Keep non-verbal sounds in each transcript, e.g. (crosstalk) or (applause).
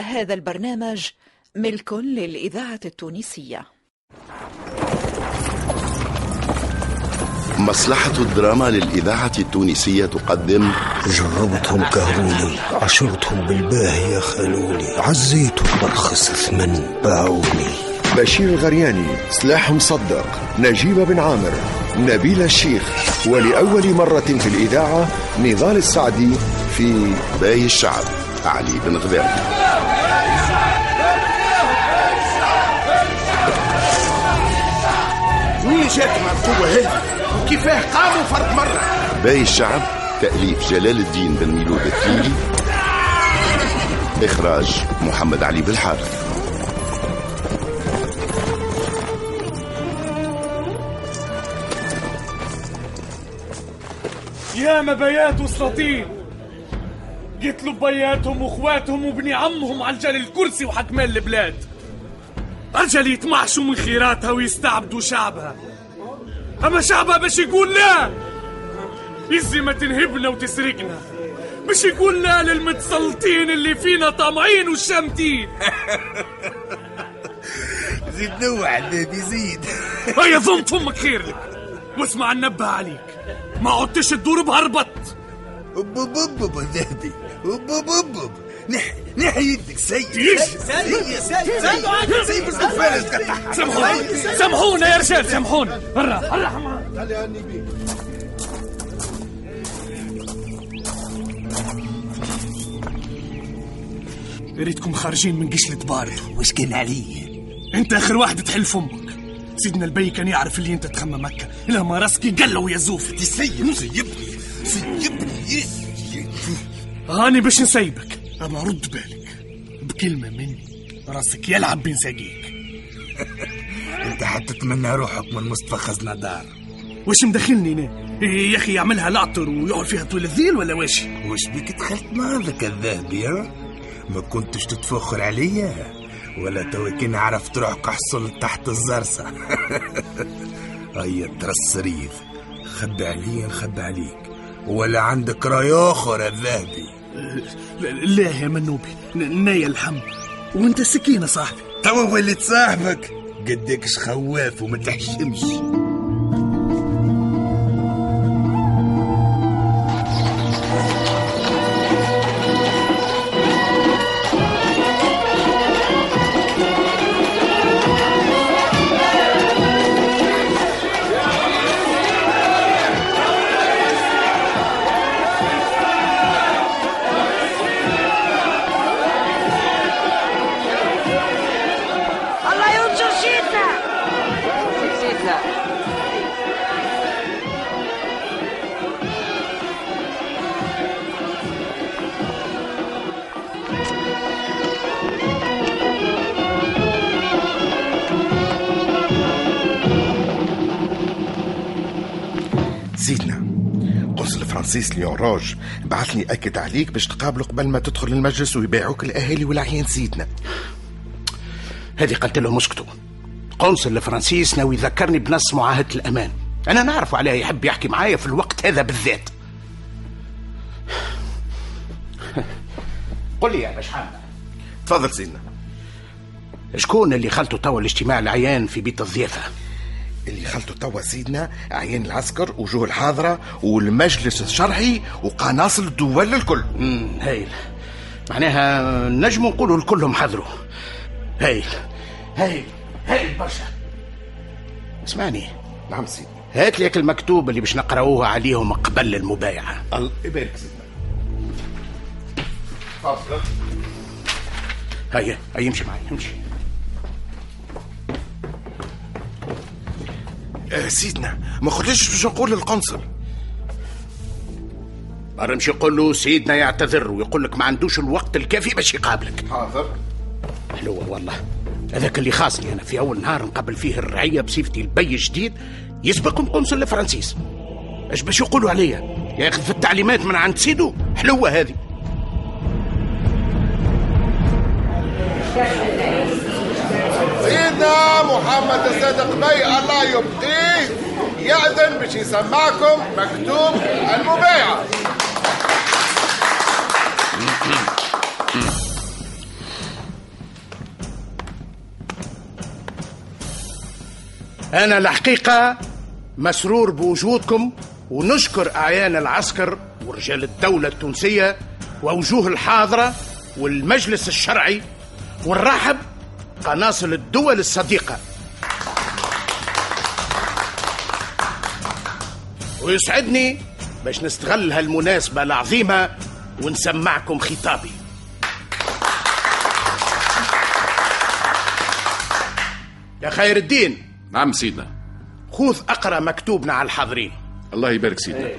هذا البرنامج ملك للإذاعة التونسية. مصلحة الدراما للإذاعة التونسية تقدم. جربتهم كهروني عشرتهم بالباهية خانوني عزيتهم برخص ثمن باعوني. بشير الغرياني سلاح مصدق. نجيب بن عامر نبيل الشيخ. ولأول مرة في الإذاعة نضال السعدي في باي الشعب. علي بن غذاهم وين جاتهم القوة هذه وكيفاه قاموا فرد مرة؟ باي الشعب تأليف جلال الدين بن ميلود التليلي إخراج محمد علي بالحارث يا مبيات وسلاطين قتلوا بياتهم واخواتهم وبني عمهم على رجال الكرسي وحكمان البلاد. رجال يتمحشوا من خيراتها ويستعبدوا شعبها. أما شعبها باش يقول لا! يزي ما تنهبنا وتسرقنا. باش يقول لا للمتسلطين اللي فينا طامعين وشامتين (laughs) زيد نوع النادي زيد. هيا ظن فمك خير لك. واسمع النبه عليك. ما عدتش تدور بهربط. أب ذهبي أب أب أب أب نح نح يدك سيد. سيد سيد سيد قطعها سامحونا سامحونا يا رجال سامحونا برا برا. حمار يا ريتكم خارجين من قشلة بارد. وش كان عليه انت اخر واحد تحل فمك سيدنا البي كان يعرف اللي انت تخمم مكة الا ما راسك قلوا يا زوف. تسيب سيبني سيبني هاني باش نسيبك أما رد بالك. بكلمة مني. راسك يلعب بين ساقيك. (laughs) أنت حتتمنى روحك من مصطفى خزندار واش مدخلني أنا؟ إيه يا أخي يعملها لعطر ويقعد فيها طول الليل ولا واش؟ وش بك دخلت مع هذاك الذهبي ها ما كنتش تتفخر عليا. ولا توك نعرف تروح أحصل تحت الزرسة. (laughs) هيا ترى السرير. خبي عليا نخبي عليك. ولا عندك رأي آخر الذهبي؟ لا يا منوبي نايا الحم وانت سكينة صاحبي. توا وليت صاحبك. قديكش خواف وما تحشمش. فرانسيس ليون روج بعثني أكد عليك باش تقابله قبل ما تدخل المجلس ويبيعوك الأهالي والعيان سيدنا. هذه قلت لهم اسكتوا قنصل الفرنسيس ناوي يذكرني بنص معاهدة الأمان. أنا نعرف عليه يحب يحكي معايا في الوقت هذا بالذات. (laughs) قل لي يا باش حامد. تفضل سيدنا. شكون اللي خلته توا الاجتماع العيان في بيت الضيافة؟ اللي خلته توا سيدنا عيان العسكر وجوه الحاضرة والمجلس الشرعي وقناصل الدول الكل هايل. معناها نجموا نقولوا لكلهم حضروا هايل. هايل. هايل برشا. اسمعني. نعم سيدنا هات لي المكتوب اللي باش نقراوه عليهم قبل المبايعة. الله يبارك سيدنا تفضل هيا هيا امشي معي امشي. آه سيدنا ما قلتليش باش نقول للقنصل. مش يقول له سيدنا يعتذر ويقول لك ما عندوش الوقت الكافي باش يقابلك. حاضر. حلوة والله. هذاك اللي خاصني أنا في أول نهار نقابل فيه الرعية بصفتي البي جديد يسبقهم قنصل الفرنسيس إيش باش يقولوا عليا؟ ياخذ في التعليمات من عند سيدو حلوة هذه. محمد الصادق بي الله يبقيه يأذن باش يسمعكم مكتوب المبايعة أنا الحقيقة مسرور بوجودكم ونشكر أعيان العسكر ورجال الدولة التونسية ووجوه الحاضرة والمجلس الشرعي ونرحب قناصل الدول الصديقة. ويسعدني باش نستغل هالمناسبة العظيمة ونسمعكم خطابي. يا خير الدين. نعم سيدنا. خذ أقرأ مكتوبنا على الحاضرين. الله يبارك سيدنا.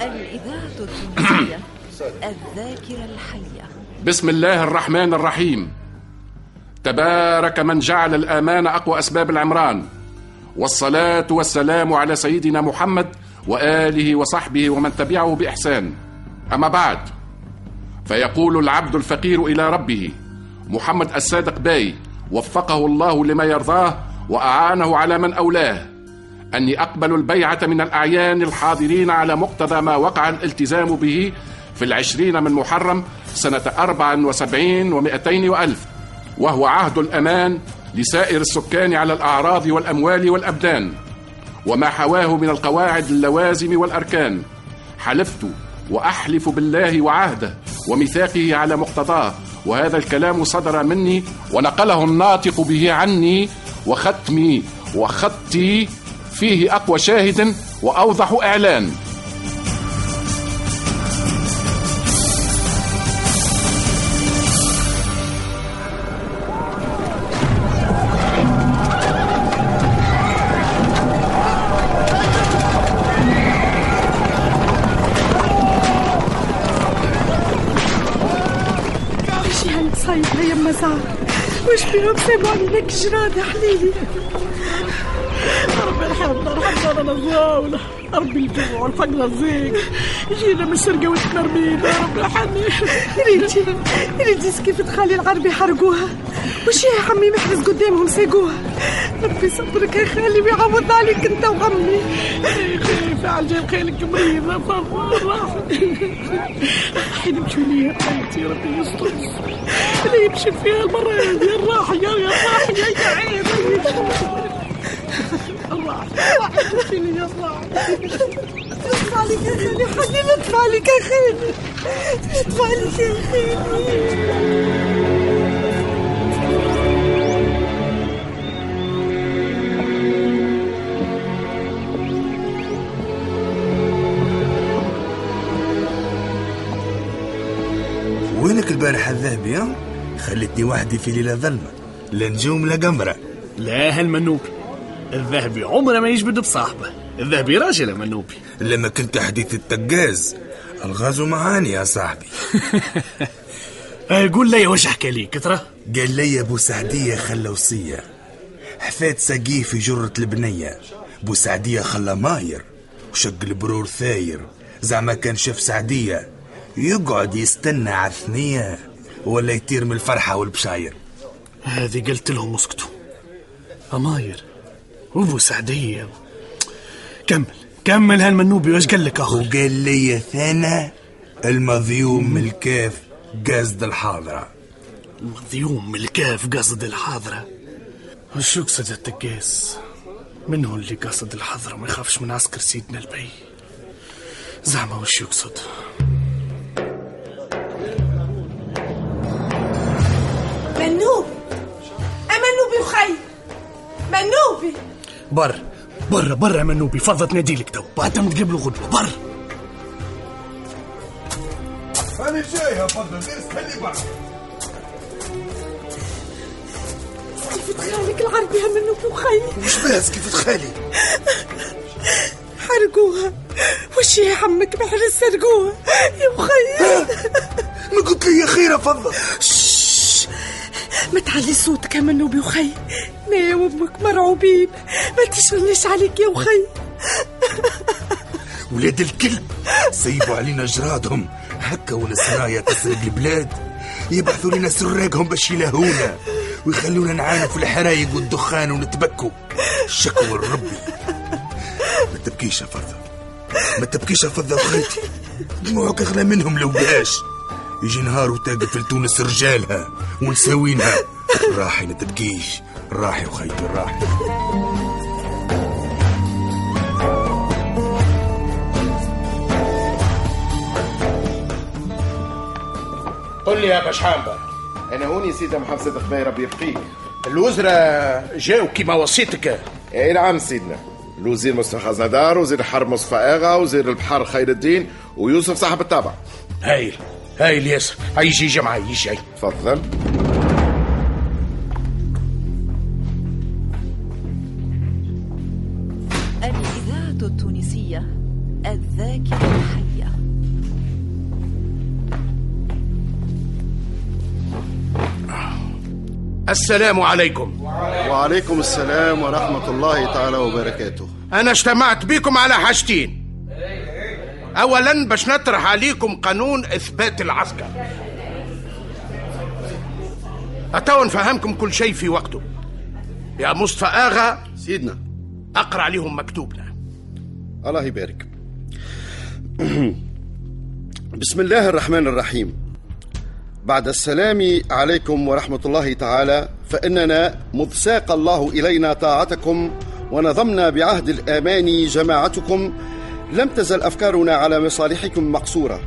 الإذاعة التونسية الذاكرة الحية. بسم الله الرحمن الرحيم. تبارك من جعل الآمان أقوى أسباب العمران. والصلاة والسلام على سيدنا محمد وآله وصحبه ومن تبعه بإحسان. أما بعد فيقول العبد الفقير إلى ربه محمد الصادق باي وفقه الله لما يرضاه وأعانه على من أولاه أني أقبل البيعة من الأعيان الحاضرين على مقتضى ما وقع الالتزام به في العشرين من محرم سنة أربع وسبعين ومائتين وألف وهو عهد الأمان لسائر السكان على الأعراض والأموال والأبدان. وما حواه من القواعد اللوازم والأركان. حلفت وأحلف بالله وعهده وميثاقه على مقتضاه وهذا الكلام صدر مني ونقله الناطق به عني وختمي وخطي فيه أقوى شاهد وأوضح إعلان. هنتصيد يا يما سعد وش فيهم سيبوا عليك جراد يا حليلي ربي يرحمنا رحمنا أنا الزاولة ربي الجوع والفقر الزيق جينا من السرقة والتنرميدة ربي يرحمني ريتي ريتي كيف تخلي العربي حرقوها وش يا عمي محرز قدامهم سيقوها ربي يصبرك يا خالي ويعوض عليك انت وعمي خايف على جايب خيلك مريضة فضل حين نمشي ليها حياتي ربي يستر اللي يمشي فيها المرة هذه الراح يا يا راح يا يا عين الراح الراح يمشي لي يا صاحبي لطف عليك يا خالي حدي لطف عليك يا خالي لطف عليك يا خالي البارحة الذهبي ها؟ خلتني وحدي في ليلة ظلمة. لا نجوم لا قمرة. لا هالمنوب الذهبي عمره ما يجبد بصاحبه. الذهبي راجل منوبي لما كنت حديث التقاز الغازو معاني يا صاحبي. (laughs) آه، قول لي وش حكى ليك ترى قال لي أبو سعدية خلى وصية. حفاد سقيه في جرة البنية. بو سعدية خلى ماير. وشق البرور ثاير. زعما كان شاف سعدية. يقعد يستنى على الثنية ولا يطير من الفرحة والبشاير. هذه قلت لهم اسكتوا. أماير وابو سعدية. كمل كمل هالمنوبي وش قال لك اخو وقال لي ثانا المضيوم من الكاف قصد الحاضرة. المضيوم من الكاف قصد الحاضرة. وش يقصد التقاس من هو اللي قصد الحضرة ما يخافش من عسكر سيدنا الباي. زعما وش يقصد؟ بر. برا برا يا منوبي فضت ناديلك تو. بعد ما تقابلوا غدوة. بر. أنا جاي يا فضل، غير استني بعد. كيف تخالك العربي يا منوبي وخي مش باس كيف تخالي حرقوها. وش يا عمك بحر سرقوها؟ يا وخي ما قلت لي يا خير فضل. ما تعلي صوتك يا منوبي وخي. أنا وامك مرعوبين. ما تشغلناش عليك يا وخي. (laughs) ولاد الكلب. سيبوا علينا جرادهم هكا والسرايا تسرق البلاد. يبعثوا لنا سراقهم باش يلهونا ويخلونا نعانوا في الحرايق والدخان ونتبكوا. شكوى لربي ما تبكيش يا فضة ما تبكيش يا فضة وخيتي دموعك أغلى منهم لو باش. يجي نهار وتقف لتونس رجالها ونساوينها. راحي ما تبكيش راحي وخيتي راحي. قل لي يا باش حامبة أنا هوني صادق باي ربي يبقيك. الوزراء جاوا كيما وصيتك. إي نعم سيدنا. الوزير مصطفى خزندار وزير الحرب مصطفى اغا وزير البحر خير الدين ويوسف صاحب الطابع هايل هايل ياسر. هاي يجي جمعة يجي. تفضل. السلام عليكم. وعليكم السلام ورحمة الله تعالى وبركاته. أنا اجتمعت بكم على حاجتين. أولا باش نطرح عليكم قانون إثبات العسكر. أتوا نفهمكم كل شيء في وقته. يا مصطفى آغا سيدنا. أقرأ عليهم مكتوبنا. الله يبارك. (clears throat) بسم الله الرحمن الرحيم. بعد السلام عليكم ورحمة الله تعالى فإننا مذ ساق الله إلينا طاعتكم ونظمنا بعهد الآمان جماعتكم. لم تزل أفكارنا على مصالحكم مقصورة.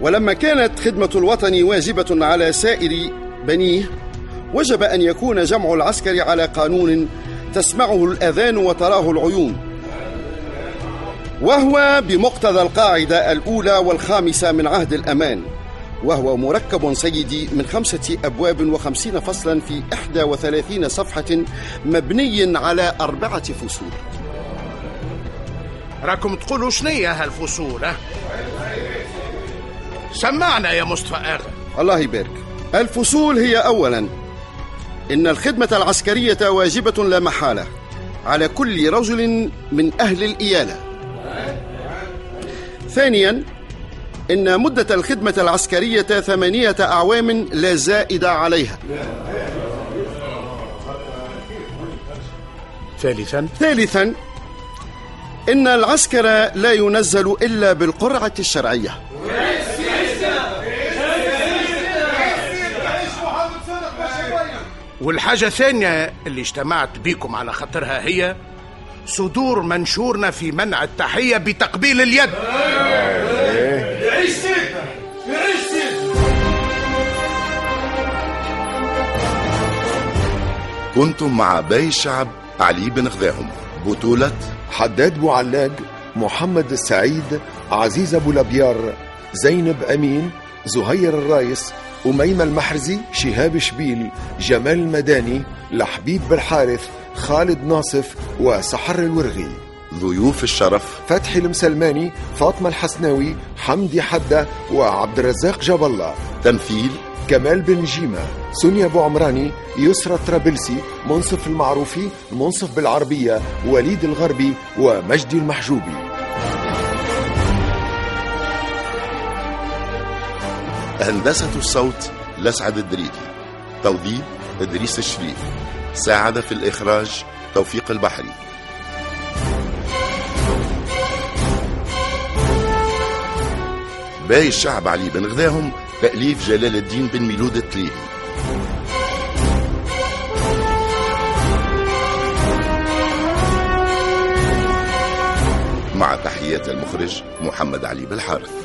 ولما كانت خدمة الوطن واجبة على سائر بنيه وجب أن يكون جمع العسكر على قانون تسمعه الأذان وتراه العيون. وهو بمقتضى القاعدة الأولى والخامسة من عهد الأمان. وهو مركب سيدي من خمسة أبواب وخمسين فصلا في إحدى وثلاثين صفحة مبني على أربعة فصول. راكم تقولوا شنية هالفصول ها؟ سمعنا يا مصطفى آغا الله يبارك. الفصول هي أولا إن الخدمة العسكرية واجبة لا محالة على كل رجل من أهل الإيالة. ثانيا إن مدة الخدمة العسكرية ثمانية أعوام لا زائد عليها. ثالثا. ثالثا إن العسكر لا ينزل إلا بالقرعة الشرعية. والحاجة الثانية اللي اجتمعت بكم على خاطرها هي صدور منشورنا في منع التحية بتقبيل اليد. كنتم مع باي الشعب علي بن غذاهم. بطولة حداد بوعلاق محمد السعيد عزيز أبو لبيار زينب أمين زهير الرايس أميمة المحرزي شهاب شبيل جمال المداني لحبيب بالحارث خالد ناصف وسحر الورغي. ضيوف الشرف. فتحي المسلماني فاطمة الحسناوي حمدي حدة وعبد الرزاق جاب الله. تمثيل كمال بن جيمة سونيا أبو عمراني يسرى طرابلسي منصف المعروفي منصف بالعربية وليد الغربي ومجدي المحجوبي. هندسة الصوت لسعد الدريدي. توظيف إدريس الشريف. ساعد في الإخراج توفيق البحري. باقي الشعب علي بن غذاهم تأليف جلال الدين بن ميلود التليبي مع تحيات المخرج محمد علي بالحارث.